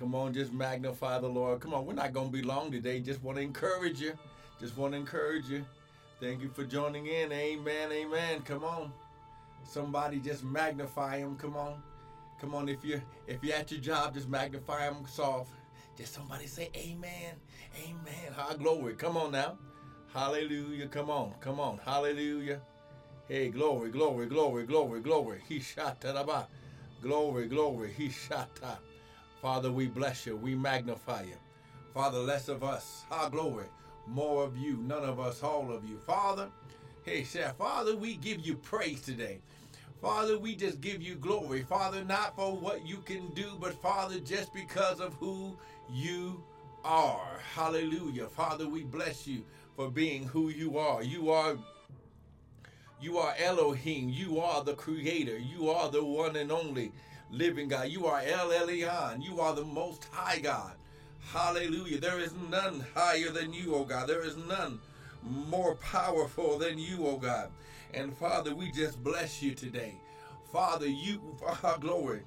Come on, just magnify the Lord. Come on, we're not going to be long today. Just want to encourage you. Just want to encourage you. Thank you for joining in. Amen. Amen. Come on. Somebody just magnify him. Come on. Come on. If you're if you're at your job, just magnify him soft. Just somebody say amen. Amen. High glory. Come on now. Hallelujah. Come on. Come on. Hallelujah. Hey, glory, glory, glory, glory, glory. He shot Glory, glory. He shot. Father, we bless you. We magnify you. Father, less of us. our glory. More of you. None of us, all of you. Father, hey, Chef, Father, we give you praise today. Father, we just give you glory. Father, not for what you can do, but Father, just because of who you are. Hallelujah. Father, we bless you for being who you are. You are you are Elohim. You are the creator. You are the one and only living God. You are El Elyon. You are the most high God. Hallelujah. There is none higher than you, O God. There is none more powerful than you, O God. And Father, we just bless you today. Father, you, our glory.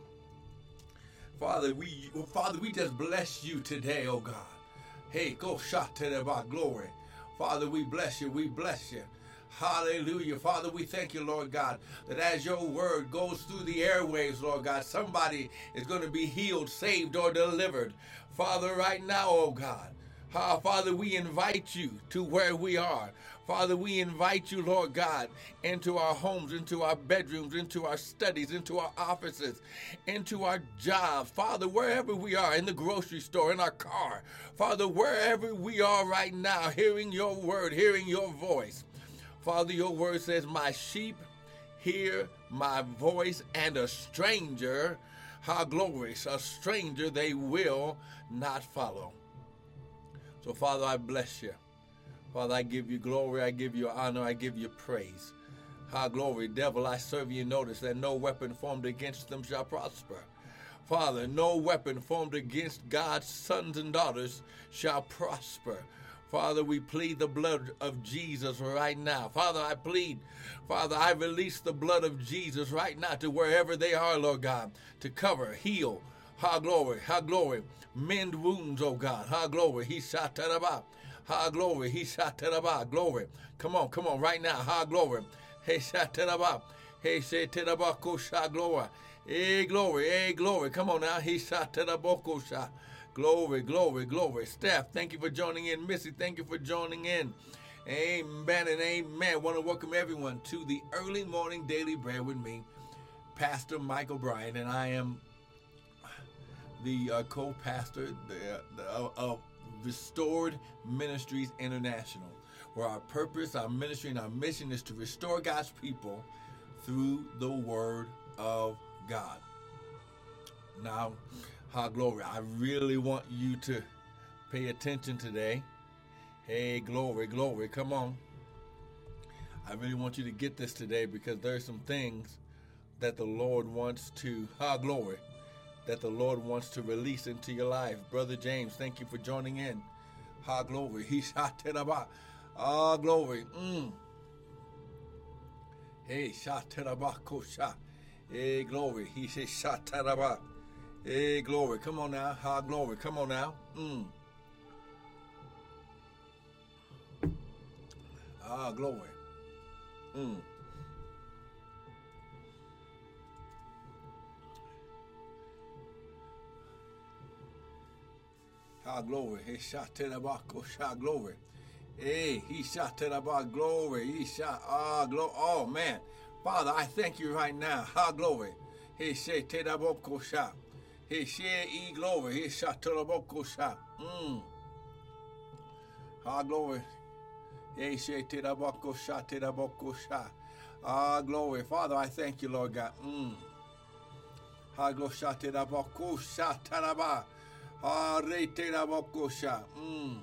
Father, we Father, we just bless you today, oh God. Hey, go shot to the glory. Father, we bless you. We bless you. Hallelujah. Father, we thank you, Lord God, that as your word goes through the airwaves, Lord God, somebody is going to be healed, saved, or delivered. Father, right now, oh God, Father, we invite you to where we are. Father, we invite you, Lord God, into our homes, into our bedrooms, into our studies, into our offices, into our jobs. Father, wherever we are, in the grocery store, in our car. Father, wherever we are right now, hearing your word, hearing your voice. Father, your word says, My sheep hear my voice, and a stranger, how glorious, a stranger they will not follow. So, Father, I bless you. Father, I give you glory, I give you honor, I give you praise. How glory, devil, I serve you. Notice that no weapon formed against them shall prosper. Father, no weapon formed against God's sons and daughters shall prosper. Father, we plead the blood of Jesus right now. Father, I plead, Father, I release the blood of Jesus right now to wherever they are, Lord God, to cover, heal, ha glory, ha glory, mend wounds, oh God, ha glory, he shot about. Ha glory. He shot glory. Come on, come on, right now. Ha glory. He shot He said sha glory. Hey glory, hey glory. Come on now. He shot sha. Glory, glory, glory. Steph, thank you for joining in. Missy, thank you for joining in. Amen and amen. Want to welcome everyone to the early morning daily bread with me, Pastor Michael Bryan, and I am the uh, co-pastor the, of Restored Ministries International, where our purpose, our ministry, and our mission is to restore God's people through the Word of God. Now, how glory, I really want you to pay attention today. Hey, glory, glory, come on. I really want you to get this today because there are some things that the Lord wants to, ha, glory, that the Lord wants to release into your life. Brother James, thank you for joining in. Ha glory. He shot it about. Ah glory. Mm. Hey, shot it about. Hey, glory. He said shot it about. Hey, glory. Come on now. Ha glory. Come on now. Mm. Ah, glory. Mm. Glory. He shot to the back. Shot glory. Hey, he shot to the back. Glory. He shot. Ah, glory. Oh, man. Father, I thank you right now. Ah, glory. He said to said, E glory. He shot to the back. Shot. Mm. Ah, glory. Shot to the back. Shot. Ah, glory. Father, I thank you, Lord God. Mm. Ah, glory. Shot to the back. Shot to the back. Arete la bokosha. Mm.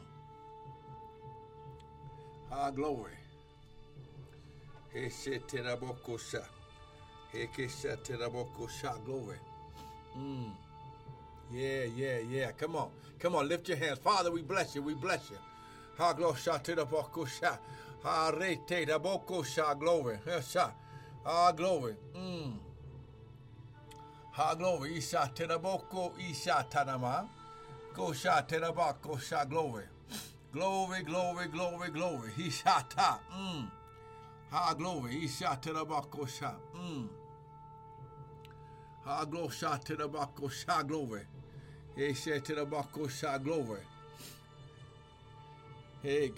Ah, glory. Heshete la bokosha. Hekeshete la bokosha. Glory. Mm. Yeah, yeah, yeah. Come on. Come on. Lift your hands. Father, we bless you. We bless you. Ha glosha te la bokosha. Ha re rete la bokosha. Glory. Hesha. Ah, glory. Mm. Ha glory. Isha te la boko. Isha tanama. Go shot teraba go shot glory. Glory, glory, glory, glory. Shot top. Mm. Ha glory. He shot teraba go shot. Mm. Ha glory shot teraba go shot glory. Shot glory. Hey,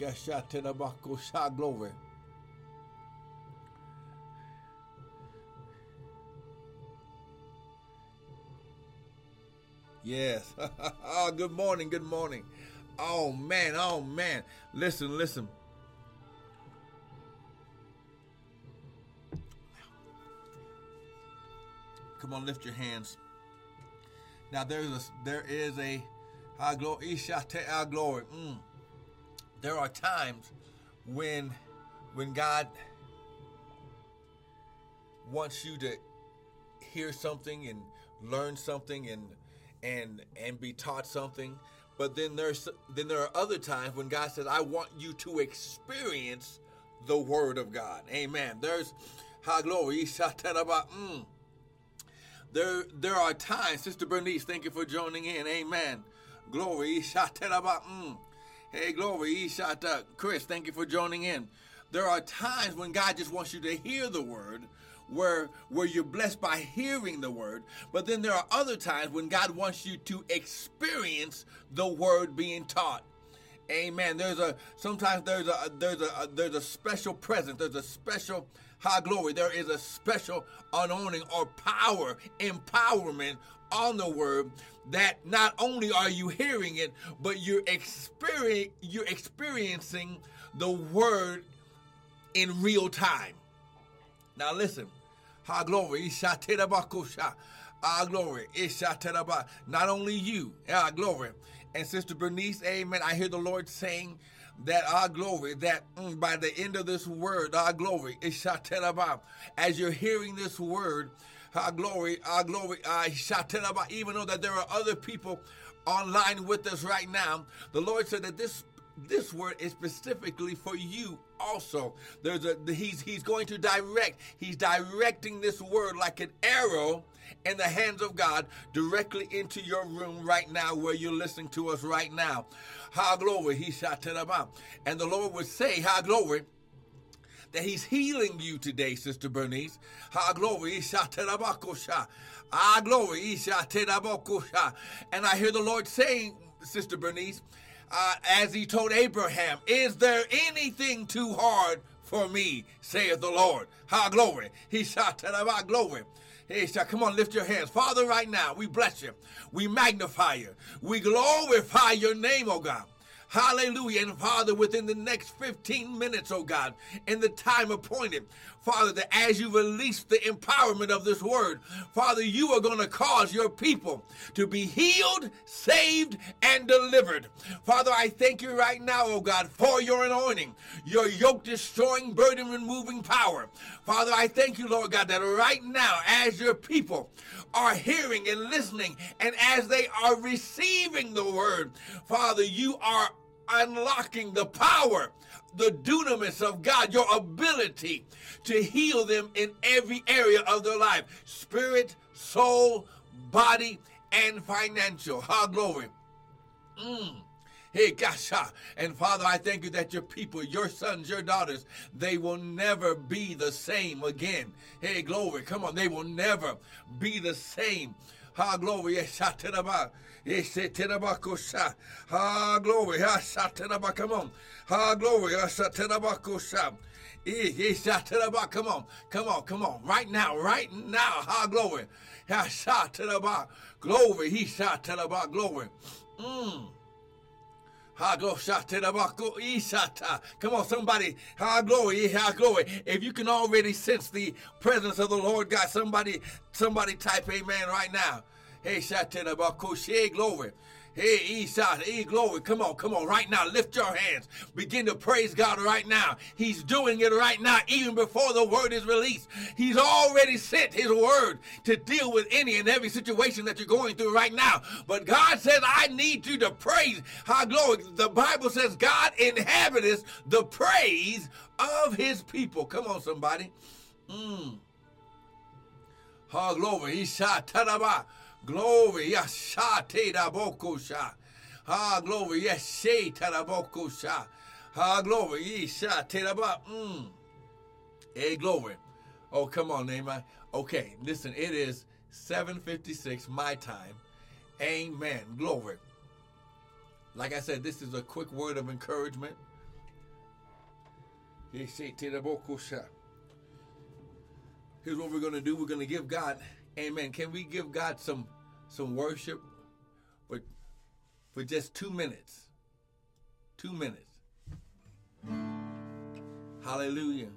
shot glory. Yes. oh, good morning. Good morning. Oh, man. Oh, man. Listen, listen. Come on, lift your hands. Now there's a there is a glory. Mm. There are times when when God wants you to hear something and learn something and and and be taught something but then there's then there are other times when God says I want you to experience the word of God amen there's high glory mm. There there are times sister Bernice thank you for joining in. Amen. Glory mm. hey glory Chris thank you for joining in. There are times when God just wants you to hear the word where where you're blessed by hearing the word but then there are other times when god wants you to experience the word being taught. Amen. There's a sometimes there's a there's a there's a special presence there's a special high glory there is a special anointing or power empowerment on the word that not only are you hearing it but you're experience you're experiencing the word in real time now listen Ha glory. Ah, glory. Not only you. Ah, glory. And Sister Bernice, amen. I hear the Lord saying that our glory, that mm, by the end of this word, our glory, as you're hearing this word, our glory, our glory, even though that there are other people online with us right now, the Lord said that this this word is specifically for you also. There's a he's he's going to direct he's directing this word like an arrow in the hands of God directly into your room right now where you're listening to us right now how glory he shot to the and the Lord would say how glory that he's healing you today, Sister Bernice. Ha glory, Ah glory, and I hear the Lord saying, Sister Bernice, uh, as he told Abraham, Is there anything too hard for me, saith the Lord? Ha, glory. About glory. He shall come on, lift your hands. Father, right now, we bless you. We magnify you. We glorify your name, oh God. Hallelujah. And Father, within the next 15 minutes, oh God, in the time appointed, Father, that as you release the empowerment of this word, Father, you are going to cause your people to be healed, saved, and delivered. Father, I thank you right now, oh God, for your anointing, your yoke destroying, burden removing power. Father, I thank you, Lord God, that right now, as your people are hearing and listening, and as they are receiving the word, Father, you are unlocking the power, the dunamis of God, your ability to heal them in every area of their life spirit, soul, body, and financial. Ha, glory. Mm. Hey, gasha. And Father, I thank you that your people, your sons, your daughters, they will never be the same again. Hey, glory. Come on. They will never be the same. Ha, glory. Yes, Ha glory. Ha Come on. Ha glory. Come on. Come on. Come on. Right now. Right now. Ha glory. Ha Glory. He shot glory. Mm. Ha. Come on, somebody. Ha glory, ha glory. If you can already sense the presence of the Lord God, somebody, somebody type amen right now. Hey, Shatanabakoshe, glory. Hey, Esau, hey, glory. Come on, come on, right now. Lift your hands. Begin to praise God right now. He's doing it right now, even before the word is released. He's already sent his word to deal with any and every situation that you're going through right now. But God says, I need you to praise. How glory. The Bible says, God inhabits the praise of his people. Come on, somebody. Mm. Oh, glory. He shot. Glory. Yashate da bokosha. Ah, glory. Yes, she taraboko sha. Ah, glory. Ye sha teraba. Mm. Hey, glory. Oh, come on, Nehemiah. Okay, listen, it is 7.56 my time. Amen. Glory. Like I said, this is a quick word of encouragement. Here's what we're going to do. We're going to give God, amen. Can we give God some some worship for, for just two minutes? Two minutes. Hallelujah.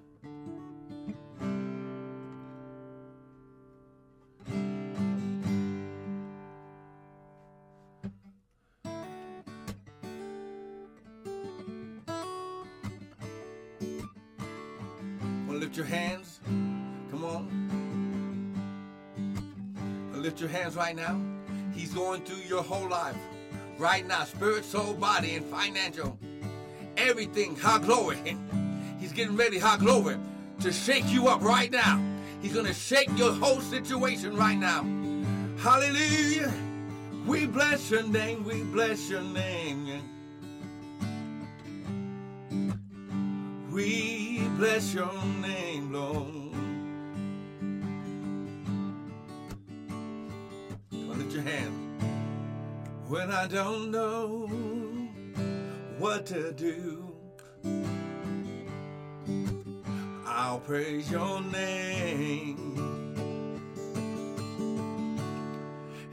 Your hands right now. He's going through your whole life. Right now, spirit, soul, body, and financial. Everything, high glory. He's getting ready, high glory, to shake you up right now. He's going to shake your whole situation right now. Hallelujah. We bless your name. We bless your name. We bless your name, Lord. I don't know what to do, I'll praise your name.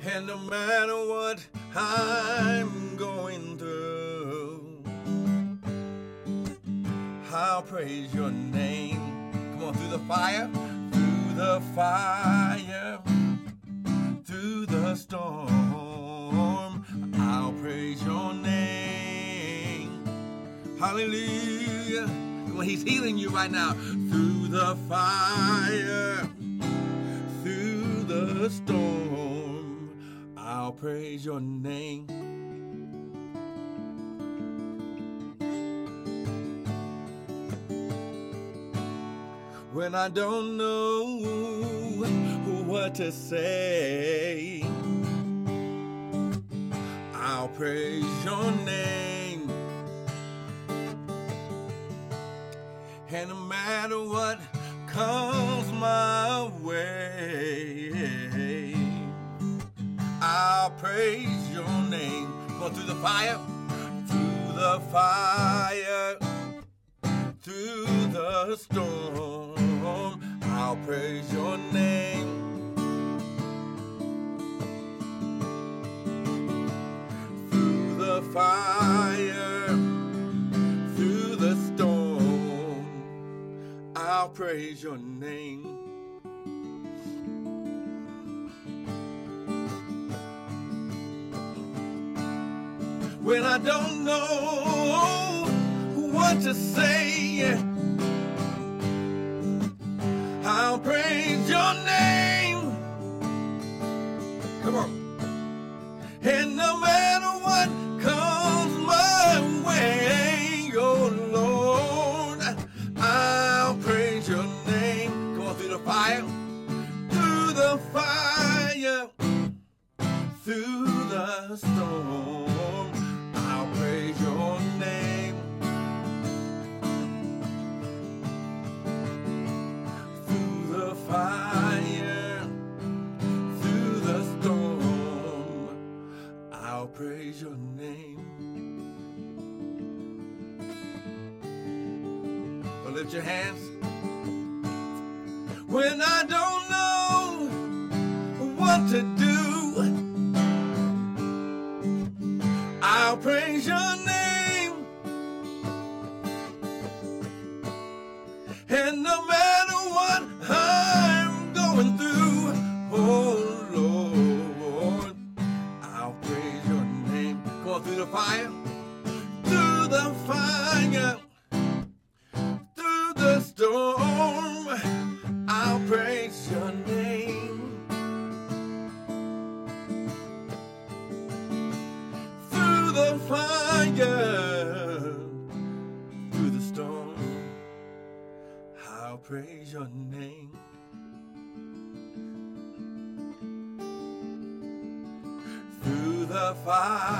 And no matter what I'm going through, I'll praise your name. Come on, through the fire, through the fire, through the storm, Hallelujah. On, he's healing you right now. Through the fire, through the storm, I'll praise your name. when I don't know what to say. I'll praise your name. Matter what comes my way, I'll praise your name. Go through the fire, through the fire, through the storm. I'll praise your name. Through the fire, I'll praise your name. When I don't know what to say, I'll praise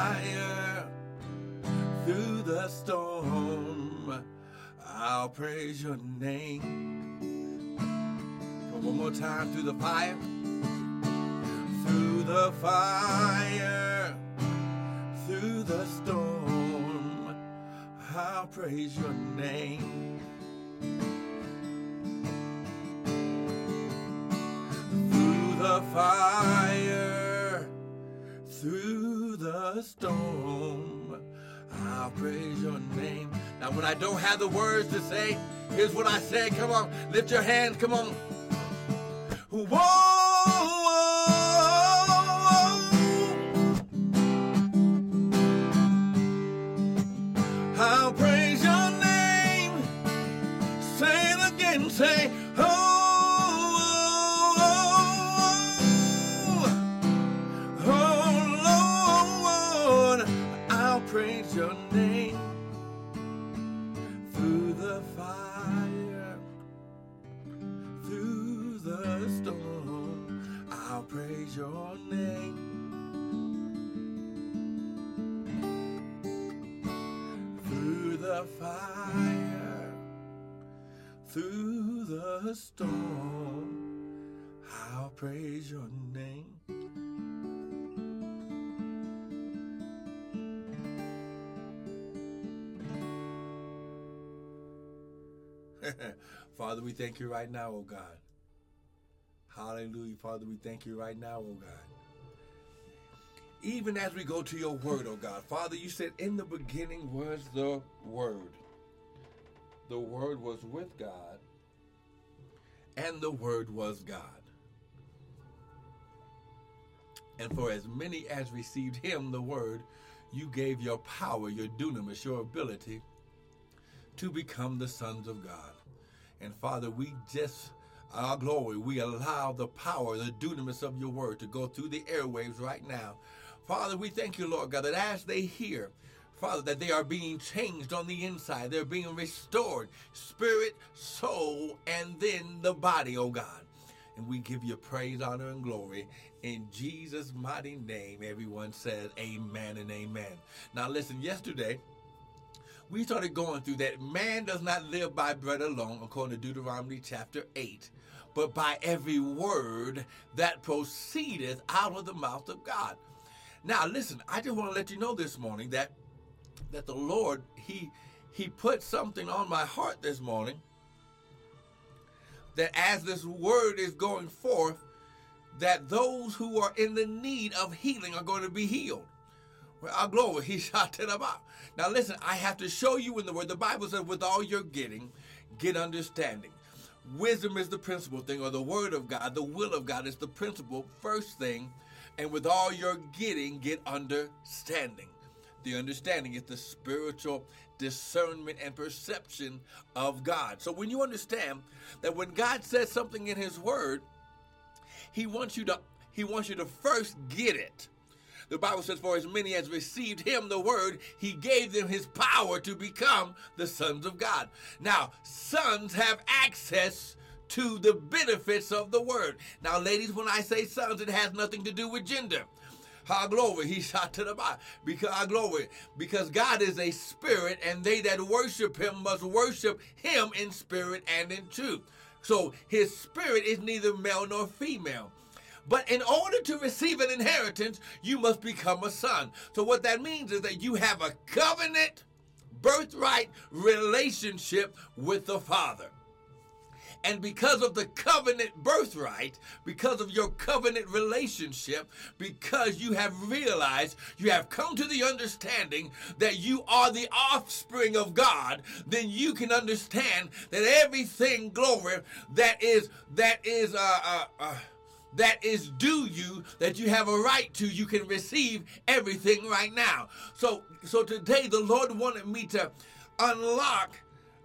fire, through the storm. I'll praise your name. One more time through the fire. Through the fire, through the storm, I'll praise your name. Through the fire, through the storm, I'll praise your name. Now, when I don't have the words to say, here's what I say. Come on, lift your hands. Come on. Whoa. Your name. through the fire, through the storm, I'll praise your name. Father, we thank you right now, oh God. Hallelujah. Father, we thank you right now, oh God even as we go to your word, oh God. Father, you said in the beginning was the word. The word was with God, and the word was God. And for as many as received him, the word, you gave your power, your dunamis, your ability to become the sons of God. And Father, we just our glory, we allow the power, the dunamis of your word to go through the airwaves right now Father, we thank you, Lord God, that as they hear, Father, that they are being changed on the inside. They're being restored, spirit, soul, and then the body, oh God. And we give you praise, honor, and glory. In Jesus' mighty name, everyone says amen and amen. Now, listen, yesterday, we started going through that man does not live by bread alone, according to Deuteronomy chapter 8, but by every word that proceedeth out of the mouth of God. Now, listen, I just want to let you know this morning that that the Lord he he put something on my heart this morning that as this word is going forth that those who are in the need of healing are going to be healed. Well, our glory, he shot it about. Now listen, I have to show you in the word. The Bible says, with all your getting, get understanding. Wisdom is the principal thing, or the word of God, the will of God is the principal first thing and with all your getting, get understanding. The understanding is the spiritual discernment and perception of God. So when you understand that when God says something in his word, he wants you to he wants you to first get it. The Bible says, For as many as received him, the word, he gave them his power to become the sons of God. Now, sons have access to the benefits of the word. Now, ladies, when I say sons, it has nothing to do with gender. Our glory, he shot to the bottom. Because our glory, because God is a spirit, and they that worship him must worship him in spirit and in truth. So his spirit is neither male nor female. But in order to receive an inheritance, you must become a son. So what that means is that you have a covenant, birthright relationship with the Father. And because of the covenant birthright, because of your covenant relationship, because you have realized, you have come to the understanding that you are the offspring of God, then you can understand that everything glory that is that is uh, uh, uh that is due you that you have a right to you can receive everything right now. So so today the lord wanted me to unlock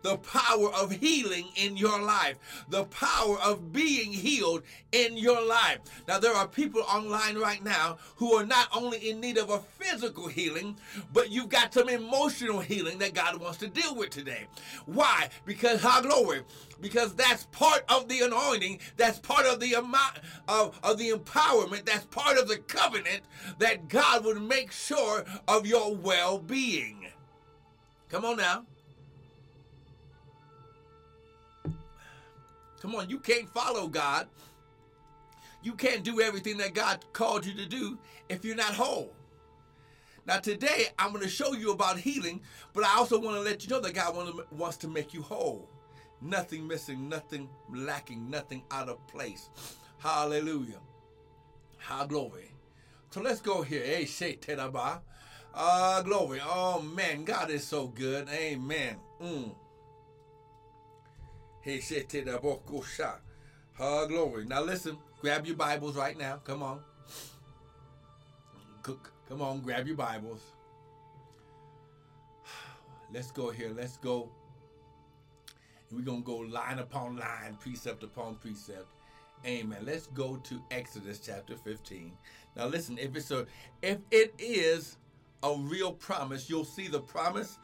the power of healing in your life, the power of being healed in your life. Now, there are people online right now who are not only in need of a physical healing, but you've got some emotional healing that God wants to deal with today. Why? Because, how glory, because that's part of the anointing, that's part of the amount of, of the empowerment, that's part of the covenant that God would make sure of your well being. Come on now. Come on, you can't follow God. You can't do everything that God called you to do if you're not whole. Now, today, I'm going to show you about healing, but I also want to let you know that God wants to make you whole. Nothing missing, nothing lacking, nothing out of place. Hallelujah. How glory. So let's go here. Hey, Shay Teraba. Ah, glory. Oh, man. God is so good. Amen. Mm. Hey, Shay Teraba. Ah, glory. Now listen. Grab your Bibles right now. Come on. Come on, grab your Bibles. Let's go here. Let's go. We're going to go line upon line, precept upon precept. Amen. Let's go to Exodus chapter 15. Now listen, if it's a if it is a real promise, you'll see the promise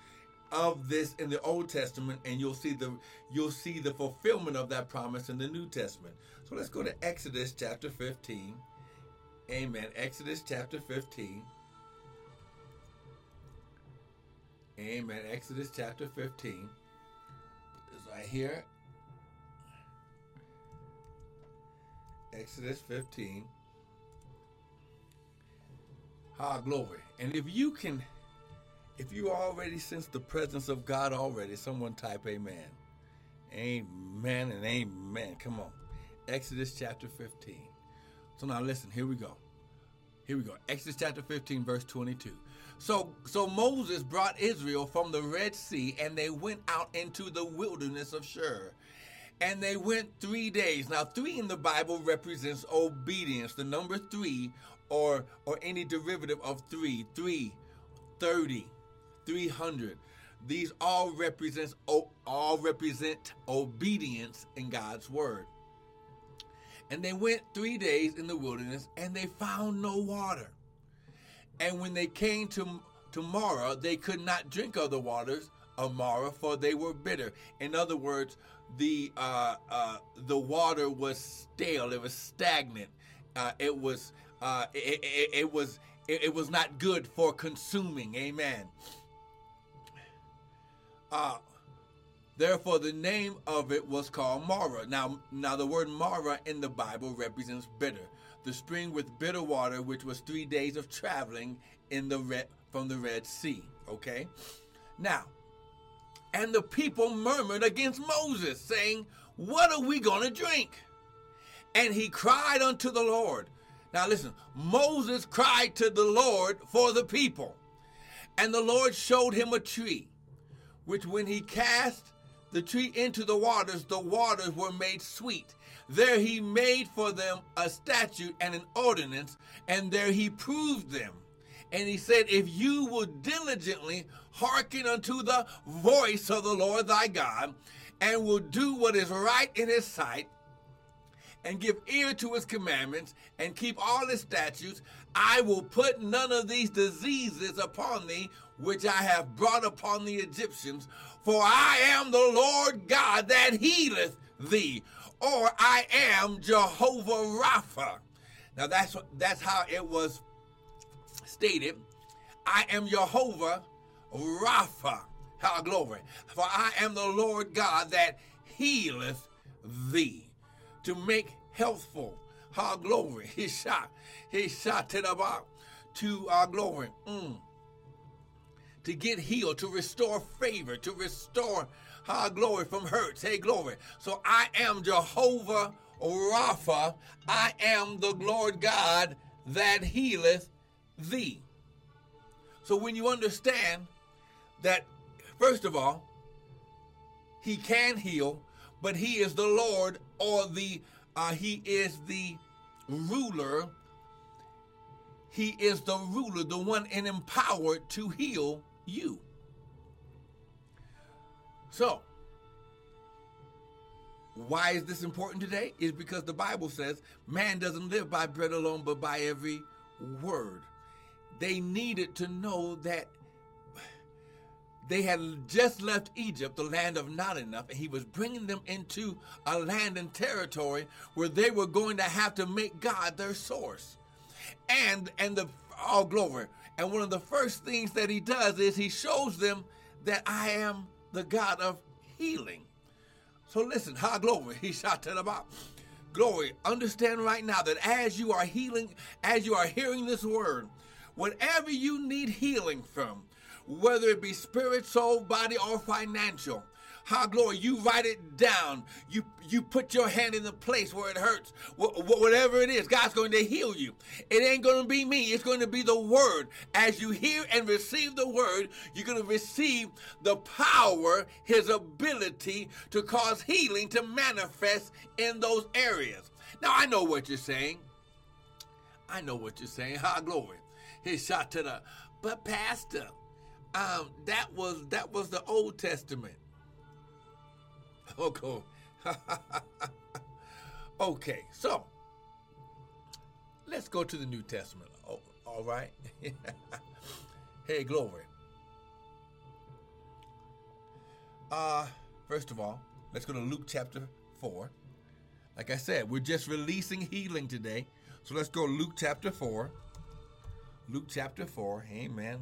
of this in the Old Testament and you'll see the you'll see the fulfillment of that promise in the New Testament. So let's go to Exodus chapter 15. Amen. Exodus chapter 15. Amen. Exodus chapter 15. This right here. Exodus 15. Ah, glory. And if you can, if you already sense the presence of God already, someone type amen. Amen and amen. Come on. Exodus chapter 15. So now listen, here we go. Here we go. Exodus chapter 15, verse 22. So so Moses brought Israel from the Red Sea and they went out into the wilderness of Shur. And they went three days. Now, three in the Bible represents obedience. The number three or or any derivative of three, three, 30, 300. These all represents all represent obedience in God's word. And they went three days in the wilderness and they found no water. And when they came to, to Marah, they could not drink of the waters of Marah, for they were bitter. In other words, the uh, uh, the water was stale. It was stagnant. Uh, it was uh, it, it, it, was it, it, was not good for consuming. Amen. Uh, therefore, the name of it was called Marah. Now, now the word Marah in the Bible represents bitter the spring with bitter water, which was three days of traveling in the red, from the Red Sea. Okay? Now, and the people murmured against Moses, saying, What are we going to drink? And he cried unto the Lord. Now listen, Moses cried to the Lord for the people. And the Lord showed him a tree, which when he cast the tree into the waters, the waters were made sweet. There he made for them a statute and an ordinance, and there he proved them. And he said, If you will diligently hearken unto the voice of the Lord thy God, and will do what is right in his sight, and give ear to his commandments, and keep all his statutes, I will put none of these diseases upon thee, which I have brought upon the Egyptians, for I am the Lord God that healeth thee or I am Jehovah Rapha. Now that's that's how it was stated. I am Jehovah Rapha. How glory. For I am the Lord God that healeth thee. To make healthful. How glory. He shot. He shot to the bar. To our glory. Mm. To get healed, to restore favor, to restore Ah, glory from hurts. Hey, glory. So I am Jehovah Rapha. I am the Lord God that healeth thee. So when you understand that, first of all, he can heal, but he is the Lord or the uh, he is the ruler. He is the ruler, the one and empowered to heal you. So, why is this important today? Is because the Bible says man doesn't live by bread alone, but by every word. They needed to know that they had just left Egypt, the land of not enough, and he was bringing them into a land and territory where they were going to have to make God their source. And and the all glory. And one of the first things that he does is he shows them that I am the God of healing. So listen, high glory, he shouted about. Glory, understand right now that as you are healing, as you are hearing this word, whatever you need healing from, whether it be spirit, soul, body, or financial, how glory, you write it down. You you put your hand in the place where it hurts. whatever it is, God's going to heal you. It ain't going to be me. It's going to be the word. As you hear and receive the word, you're going to receive the power, his ability to cause healing to manifest in those areas. Now I know what you're saying. I know what you're saying. High glory. He shot to the but pastor, um, that was that was the Old Testament. Okay. okay, so let's go to the New Testament. Oh, all right. hey, glory. Uh, first of all, let's go to Luke chapter 4. Like I said, we're just releasing healing today. So let's go Luke chapter 4. Luke chapter 4. Amen.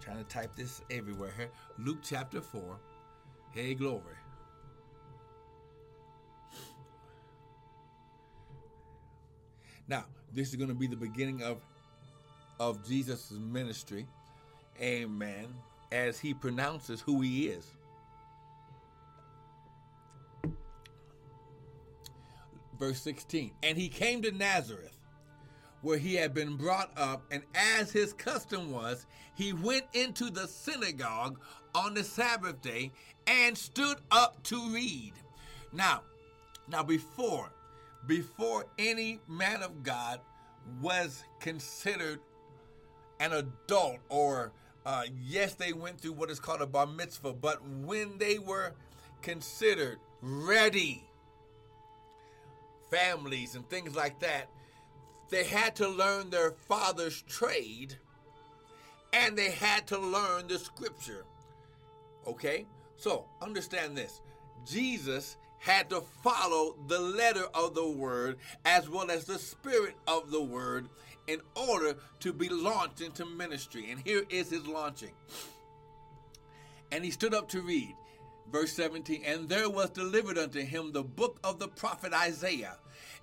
Trying to type this everywhere here. Luke chapter 4. Hey, glory. Now, this is going to be the beginning of of Jesus' ministry. Amen. As he pronounces who he is. Verse 16. And he came to Nazareth, where he had been brought up, and as his custom was, he went into the synagogue on the Sabbath day and stood up to read. Now, now before before any man of God was considered an adult, or uh, yes, they went through what is called a bar mitzvah, but when they were considered ready, families and things like that, they had to learn their father's trade and they had to learn the scripture. Okay? So understand this Jesus had to follow the letter of the word as well as the spirit of the word in order to be launched into ministry. And here is his launching. And he stood up to read. Verse 17, and there was delivered unto him the book of the prophet Isaiah.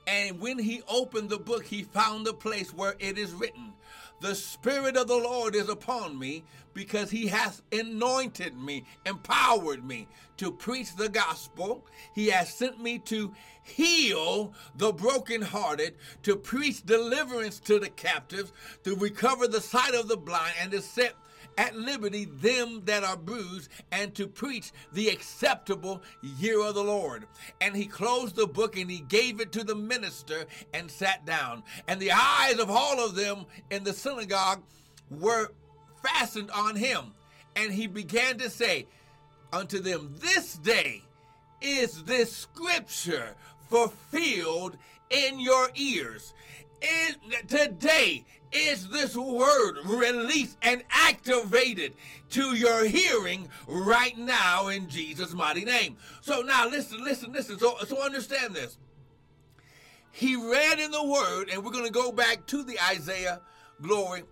And when he opened the book, he found the place where it is written, The Spirit of the Lord is upon me, because he has anointed me, empowered me to preach the gospel. He has sent me to heal the brokenhearted, to preach deliverance to the captives, to recover the sight of the blind, and to set at liberty them that are bruised, and to preach the acceptable year of the Lord. And he closed the book and he gave it to the minister and sat down. And the eyes of all of them in the synagogue were fastened on him. And he began to say unto them, This day is this scripture fulfilled in your ears. Is, today is this word released and activated to your hearing right now in Jesus' mighty name. So now listen, listen, listen. So, so understand this. He read in the word, and we're going to go back to the Isaiah glory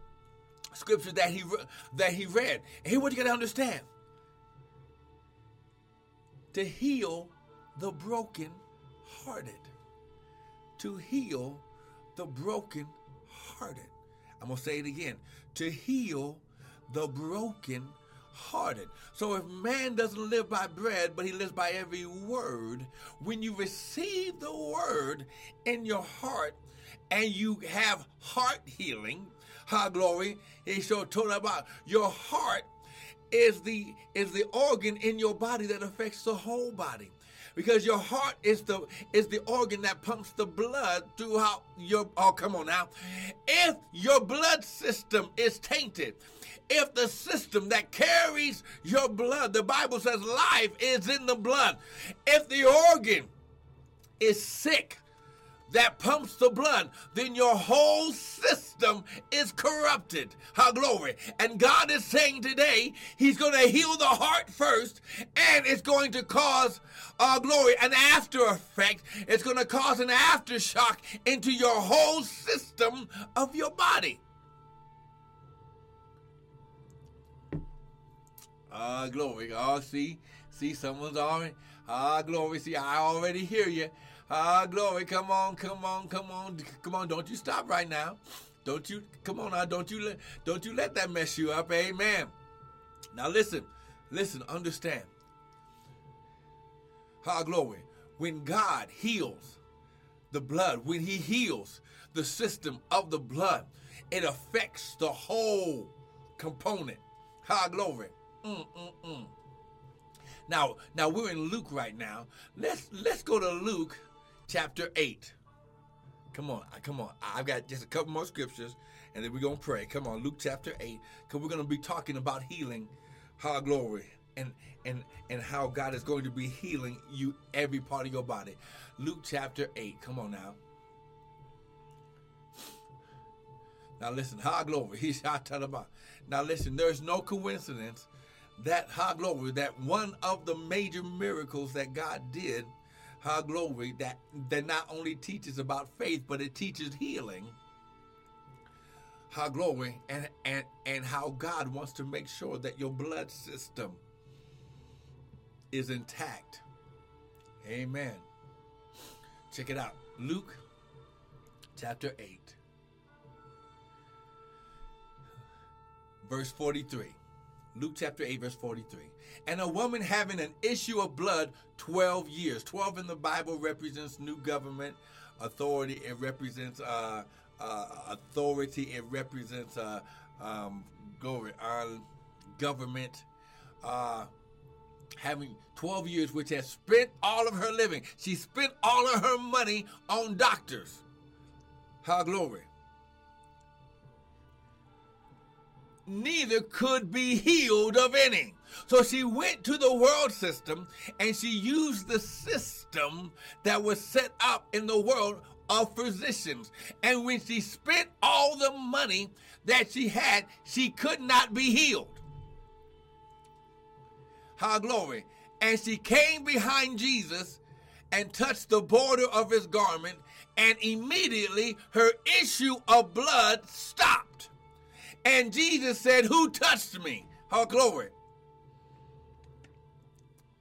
scripture that he that he read. And here what you got to understand. To heal the broken hearted. To heal the broken hearted. I'm going to say it again. To heal the broken hearted. So if man doesn't live by bread, but he lives by every word, when you receive the word in your heart and you have heart healing, high glory, he so told about your heart is the is the organ in your body that affects the whole body because your heart is the is the organ that pumps the blood throughout your oh come on now. If your blood system is tainted if the system that carries your blood the bible says life is in the blood. If the organ is sick that pumps the blood, then your whole system is corrupted. How glory. And God is saying today, He's going to heal the heart first, and it's going to cause uh, glory, an after effect. It's going to cause an aftershock into your whole system of your body. Ah, glory. Oh, see, see, someone's already. Ah, glory. See, I already hear you. Ah, glory. Come on, come on, come on, come on. Don't you stop right now. Don't you come on now. Don't you let don't you let that mess you up. Amen. Now listen, listen, understand. Ah, glory. When God heals the blood, when He heals the system of the blood, it affects the whole component. Ah, glory. Mm-mm-mm. Now, now we're in Luke right now. Let's let's go to Luke chapter 8. Come on, come on. I've got just a couple more scriptures, and then we're gonna pray. Come on, Luke chapter 8, because we're gonna be talking about healing, how glory, and and and how God is going to be healing you every part of your body. Luke chapter 8. Come on now. Now listen, high glory. He's talking about. Now listen, there's no coincidence that high glory, that one of the major miracles that God did, high glory, that that not only teaches about faith, but it teaches healing. High glory, and and and how God wants to make sure that your blood system is intact. Amen. Check it out. Luke chapter 8. Verse 43. Luke chapter 8, verse 43. And a woman having an issue of blood 12 years. 12 in the Bible represents new government authority. It represents uh, uh, authority. It represents uh, um, government. Uh, having 12 years, which has spent all of her living. She spent all of her money on doctors. How glory. Neither could be healed of any. So she went to the world system and she used the system that was set up in the world of physicians. And when she spent all the money that she had, she could not be healed. How glory. And she came behind Jesus and touched the border of his garment, and immediately her issue of blood stopped. And Jesus said, Who touched me? Oh, glory.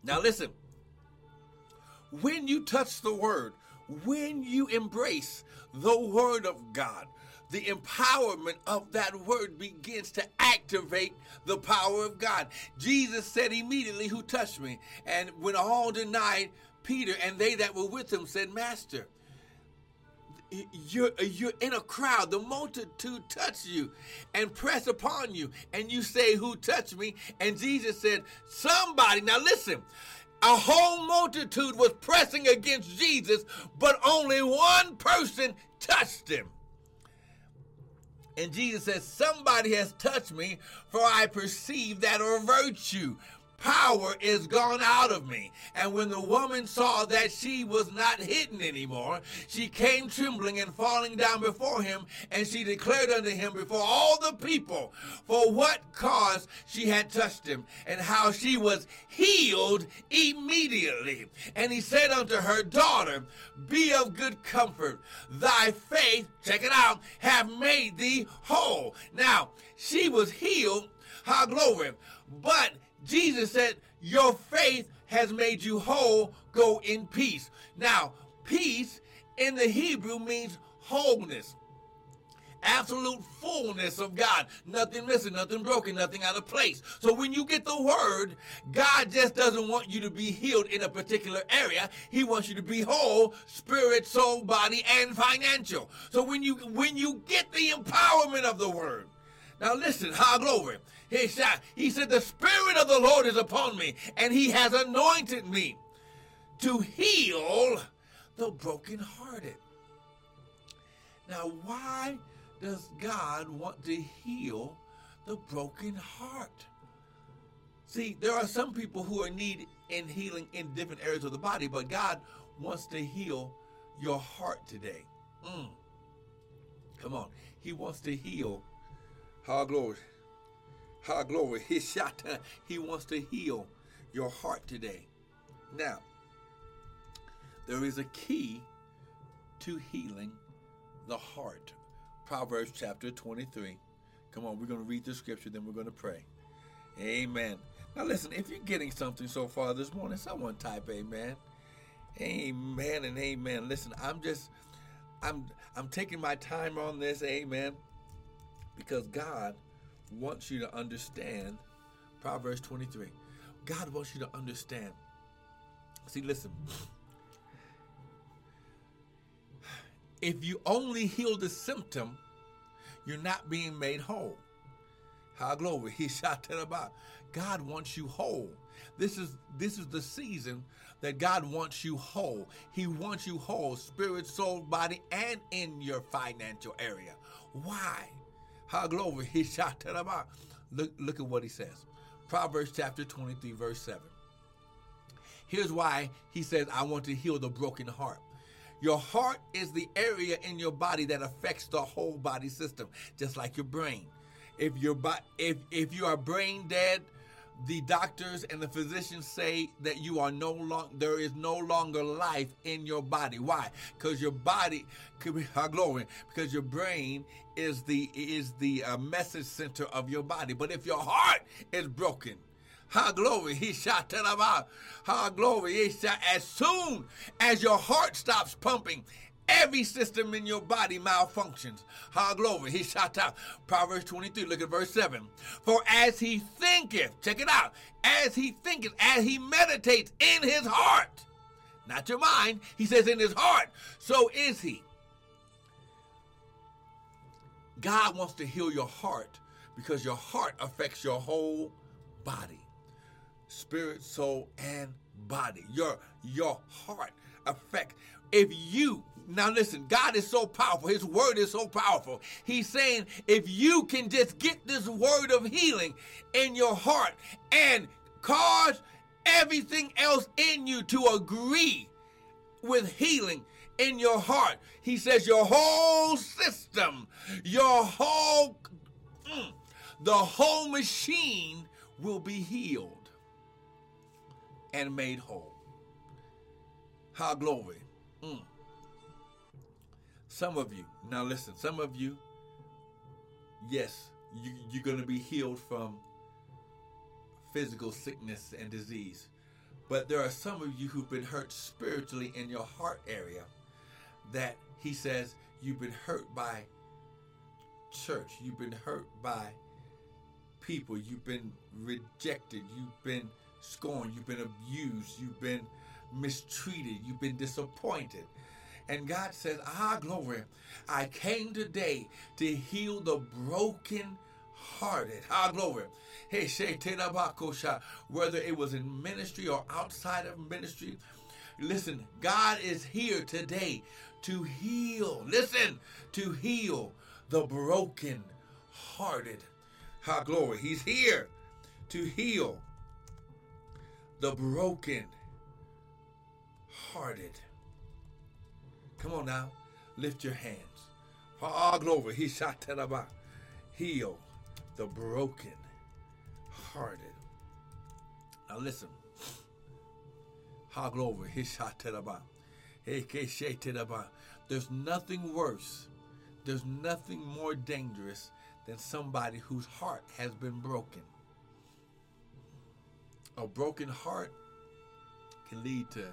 Now listen. When you touch the word, when you embrace the word of God, the empowerment of that word begins to activate the power of God. Jesus said immediately, Who touched me? And when all denied, Peter and they that were with him said, Master, you're you're in a crowd. The multitude touch you and press upon you. And you say who touched me? And jesus said somebody. Now listen a whole multitude was pressing against jesus but only one person touched him. And jesus said somebody has touched me for i perceive that a virtue power is gone out of me. And when the woman saw that she was not hidden anymore, she came trembling and falling down before him, and she declared unto him before all the people for what cause she had touched him, and how she was healed immediately. And he said unto her, Daughter, be of good comfort. Thy faith, check it out, have made thee whole. Now, she was healed, how glory, but Jesus said, Your faith has made you whole. Go in peace. Now, peace in the Hebrew means wholeness, absolute fullness of God. Nothing missing, nothing broken, nothing out of place. So when you get the word, God just doesn't want you to be healed in a particular area. He wants you to be whole, spirit, soul, body, and financial. So when you when you get the empowerment of the word, now listen, how glory. He said, he said, The Spirit of the Lord is upon me, and He has anointed me to heal the brokenhearted. Now, why does God want to heal the broken heart? See, there are some people who are need in healing in different areas of the body, but God wants to heal your heart today. Mm. Come on. He wants to heal. How glory. How glory. He shot. He wants to heal your heart today. Now, there is a key to healing the heart. Proverbs chapter 23. Come on, we're going to read the scripture, then we're going to pray. Amen. Now listen, if you're getting something so far this morning, someone type amen. Amen and amen. Listen, I'm just I'm I'm taking my time on this, amen, because God wants you to understand Proverbs 23. God wants you to understand. See, listen. If you only heal the symptom, you're not being made whole. How glory. He shot about. God wants you whole. This is this is the season that God wants you whole. He wants you whole, spirit, soul, body, and in your financial area. Why? How glory. He shot. Look, look at what he says. Proverbs chapter 23, verse 7. Here's why he says, I want to heal the broken heart. Your heart is the area in your body that affects the whole body system, just like your brain. If your if if you are brain dead, the doctors and the physicians say that you are no longer there is no longer life in your body why because your body could be our glory because your brain is the is the uh, message center of your body but if your heart is broken how glory, he shot about. How glory, he shot. As soon as your heart stops pumping, Every system in your body malfunctions. How glory. He shot out. Proverbs 23, look at verse 7. For as he thinketh, check it out, as he thinketh, as he meditates in his heart, not your mind, he says in his heart, so is he. God wants to heal your heart because your heart affects your whole body spirit, soul, and body. Your, your heart affects. If you now, listen, God is so powerful. His word is so powerful. He's saying if you can just get this word of healing in your heart and cause everything else in you to agree with healing in your heart, he says your whole system, your whole, mm, the whole machine will be healed and made whole. How glory. Mm. Some of you, now listen, some of you, yes, you, you're going to be healed from physical sickness and disease. But there are some of you who've been hurt spiritually in your heart area that he says you've been hurt by church, you've been hurt by people, you've been rejected, you've been scorned, you've been abused, you've been mistreated, you've been disappointed. And God says, Ah, glory, I came today to heal the broken hearted. Ah, glory. Hey, whether it was in ministry or outside of ministry. Listen, God is here today to heal. Listen, to heal the broken hearted. Ah, glory. He's here to heal the broken hearted. Come on now. Lift your hands. For all glory. He shot about. Uh, heal the broken hearted. Now listen. How glory. He shot about. Uh, uh, there's nothing worse. There's nothing more dangerous than somebody whose heart has been broken. A broken heart can lead to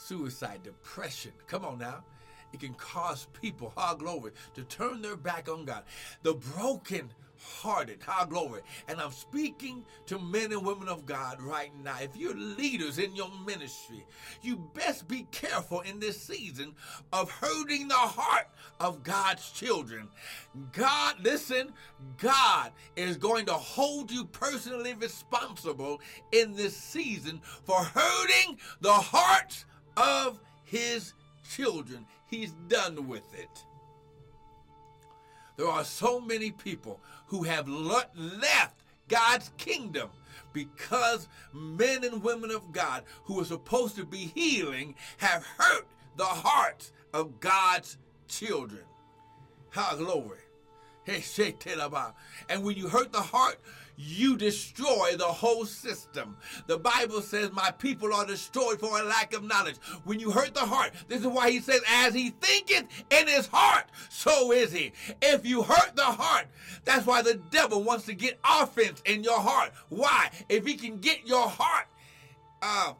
suicide, depression. Come on now. It can cause people, high glory, to turn their back on God. The broken hearted, high glory. And I'm speaking to men and women of God right now. If you're leaders in your ministry, you best be careful in this season of hurting the heart of God's children. God, listen, God is going to hold you personally responsible in this season for hurting the hearts of his children. He's done with it. There are so many people who have left God's kingdom because men and women of God who are supposed to be healing have hurt the hearts of God's children. How glory. And when you hurt the heart, you destroy the whole system. The Bible says, My people are destroyed for a lack of knowledge. When you hurt the heart, this is why he says, As he thinketh in his heart, so is he. If you hurt the heart, that's why the devil wants to get offense in your heart. Why? If he can get your heart, uh,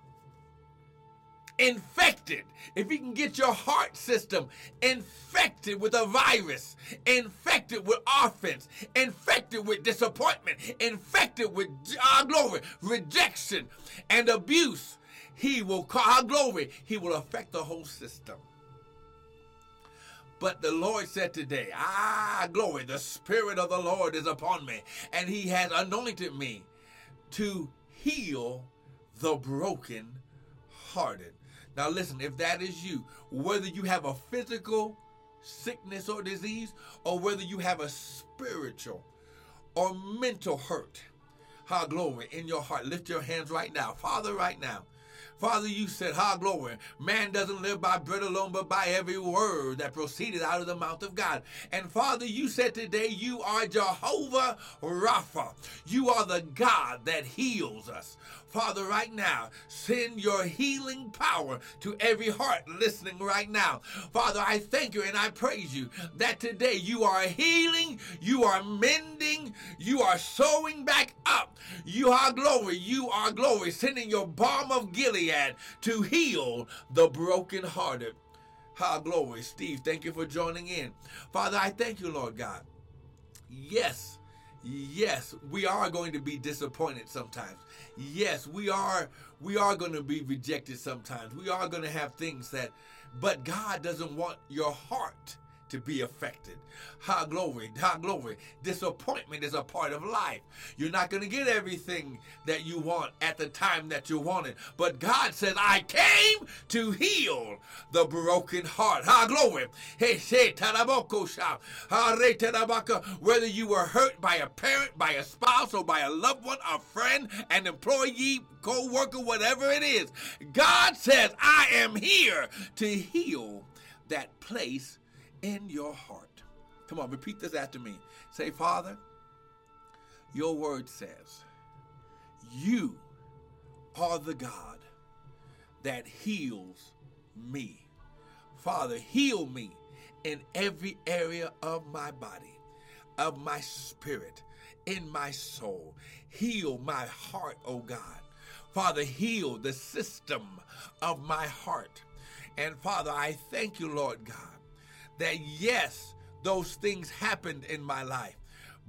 infected, if he can get your heart system infected with a virus, infected with offense, infected with disappointment, infected with our glory, rejection, and abuse, he will call our glory, he will affect the whole system. But the Lord said today, Ah, glory, the Spirit of the Lord is upon me, and He has anointed me to heal the broken hearted. Now, listen, if that is you, whether you have a physical sickness or disease, or whether you have a spiritual or mental hurt, how glory in your heart, lift your hands right now. Father, right now, Father, you said, "Ha glory, man doesn't live by bread alone, but by every word that proceeded out of the mouth of God. And Father, you said today, you are Jehovah Rapha. You are the God that heals us. Father, right now, send your healing power to every heart listening right now. Father, I thank you and I praise you that today you are healing, you are mending, you are sewing back up. You are glory, you are glory, sending your balm of Gilead to heal the brokenhearted. Ha, glory. Steve, thank you for joining in. Father, I thank you, Lord God. Yes, yes, we are going to be disappointed sometimes yes, we are we are going to be rejected sometimes. We are going to have things that but God doesn't want your heart to be affected. High glory, high glory. Disappointment is a part of life. You're not going to get everything that you want at the time that you want it. But God says, I came to heal the broken heart. High glory. Whether you were hurt by a parent, by a spouse, or by a loved one, a friend, an employee, co worker, whatever it is, God says, I am here to heal that place in your heart. Come on, repeat this after me. Say, Father, your word says, You are the God that heals me. Father, heal me in every area of my body, of my spirit, in my soul. Heal my heart, oh God. Father, heal the system of my heart. And Father, I thank you, Lord God, that yes, those things happened in my life,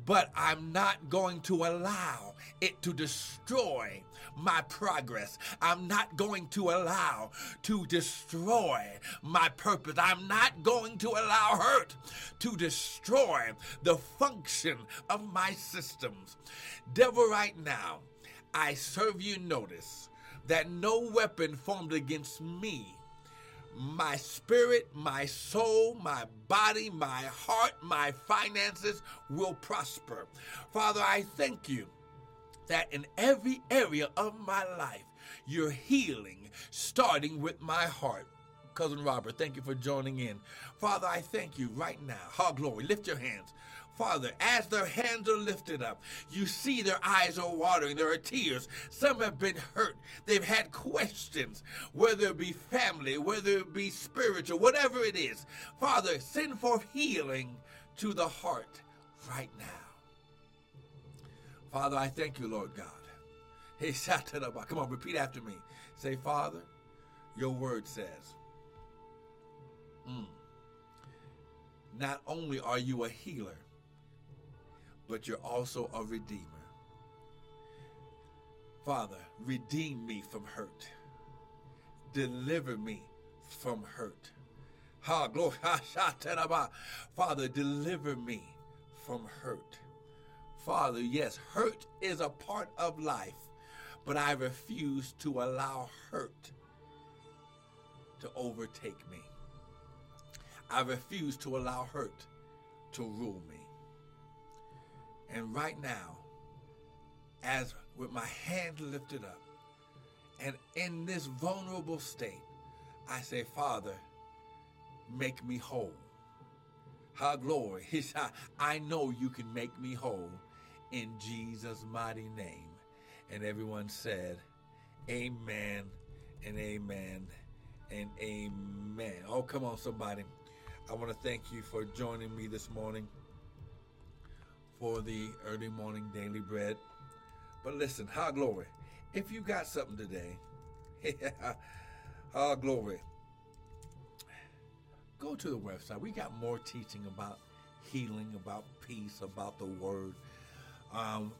but I'm not going to allow it to destroy my progress. I'm not going to allow to destroy my purpose. I'm not going to allow hurt to destroy the function of my systems. Devil, right now, I serve you notice that no weapon formed against me my spirit, my soul, my body, my heart, my finances will prosper. Father, I thank you that in every area of my life, you're healing, starting with my heart. Cousin Robert, thank you for joining in. Father, I thank you right now. Ha, glory. Lift your hands. Father, as their hands are lifted up, you see their eyes are watering, there are tears. Some have been hurt. They've had questions, whether it be family, whether it be spiritual, whatever it is. Father, send forth healing to the heart right now. Father, I thank you, Lord God. Hey, come on, repeat after me. Say, Father, your word says, mm, not only are you a healer, but you're also a redeemer. Father, redeem me from hurt. Deliver me from hurt. Ha, glory. Father, deliver me from hurt. Father, yes, hurt is a part of life, but I refuse to allow hurt to overtake me. I refuse to allow hurt to rule me. And right now, as with my hand lifted up, and in this vulnerable state, I say, Father, make me whole. How glory. I know you can make me whole in Jesus' mighty name. And everyone said, Amen and amen and amen. Oh, come on, somebody. I want to thank you for joining me this morning for the early morning daily bread. But listen, high glory. If you got something today, high glory. Go to the website. We got more teaching about healing, about peace, about the word. Um,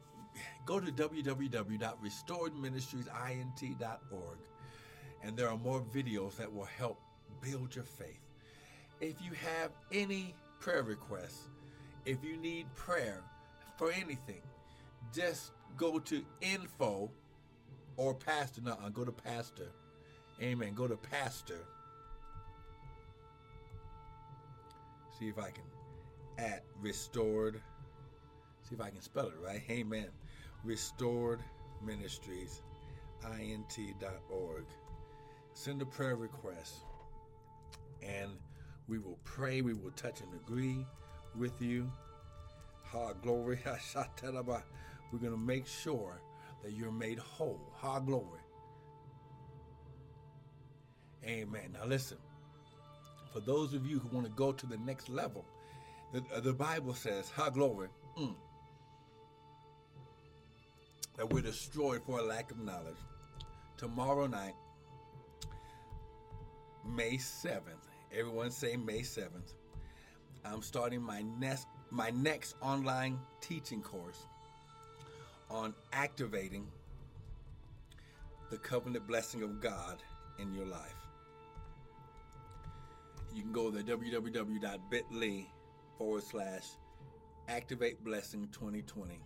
go to www.restoredministriesint.org and there are more videos that will help build your faith. If you have any prayer requests, if you need prayer for anything, just go to info or pastor. No, go to pastor. Amen. Go to pastor. See if I can at restored. See if I can spell it right. Amen. Restored Ministries, int.org. Send a prayer request and we will pray. We will touch and agree with you. Ha, glory. We're going to make sure that you're made whole. Ha, glory. Amen. Now, listen, for those of you who want to go to the next level, the, uh, the Bible says, Ha, glory, mm, that we're destroyed for a lack of knowledge. Tomorrow night, May 7th, everyone say May 7th, I'm starting my next, my next online teaching course on activating the covenant blessing of God in your life. You can go to www.bit.ly forward slash activate blessing 2020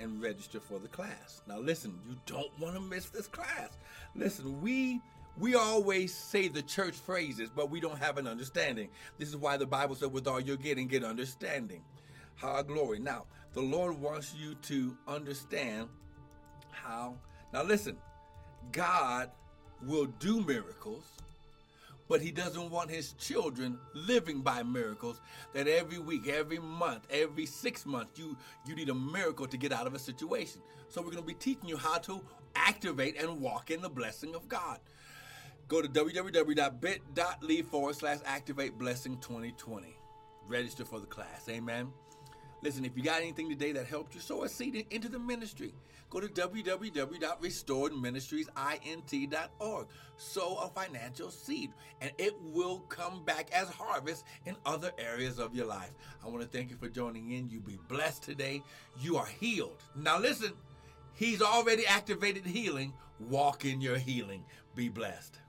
and register for the class. Now, listen, you don't want to miss this class. Listen, we we always say the church phrases, but we don't have an understanding. This is why the Bible said, with all you're getting, get understanding. How glory. Now, the Lord wants you to understand how. Now, listen, God will do miracles, but He doesn't want His children living by miracles. That every week, every month, every six months, you, you need a miracle to get out of a situation. So, we're going to be teaching you how to activate and walk in the blessing of God. Go to www.bit.ly forward slash activate blessing 2020. Register for the class. Amen. Listen, if you got anything today that helped you, sow a seed into the ministry. Go to www.restoredministriesint.org. Sow a financial seed, and it will come back as harvest in other areas of your life. I want to thank you for joining in. You be blessed today. You are healed. Now, listen, He's already activated healing. Walk in your healing. Be blessed.